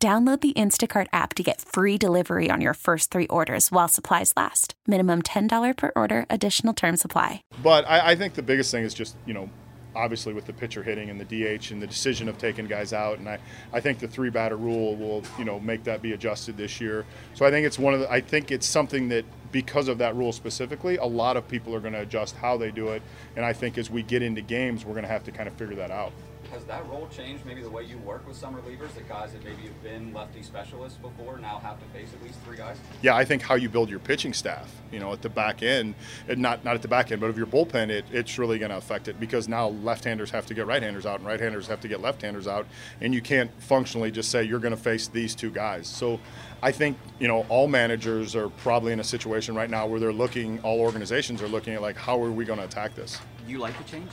Download the Instacart app to get free delivery on your first three orders while supplies last. Minimum $10 per order, additional term supply. But I, I, think the biggest thing is just, you know, obviously with the pitcher hitting and the DH and the decision of taking guys out. And I, I think the three batter rule will, you know, make that be adjusted this year. So I think it's one of the, I think it's something that because of that rule specifically, a lot of people are going to adjust how they do it. And I think as we get into games, we're going to have to kind of figure that out has that role changed maybe the way you work with some relievers that guys that maybe have been lefty specialists before now have to face at least three guys? Yeah, I think how you build your pitching staff, you know, at the back end, and not not at the back end, but of your bullpen, it, it's really going to affect it because now left-handers have to get right-handers out and right-handers have to get left-handers out, and you can't functionally just say you're going to face these two guys. So I think you know all managers are probably in a situation right now where they're looking, all organizations are looking at like how are we going to attack this. You like the change?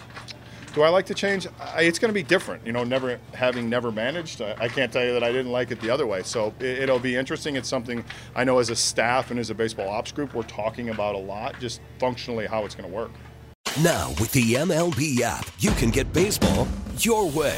Do I like to change? I, it's going to be different. You know, never having never managed, I, I, can't tell you that I didn't like it the other way. So it, will be interesting. It's something I know as a staff and as a baseball ops group, we're talking about a lot, just functionally how it's going to work. Now with the MLB app, you can get baseball your way.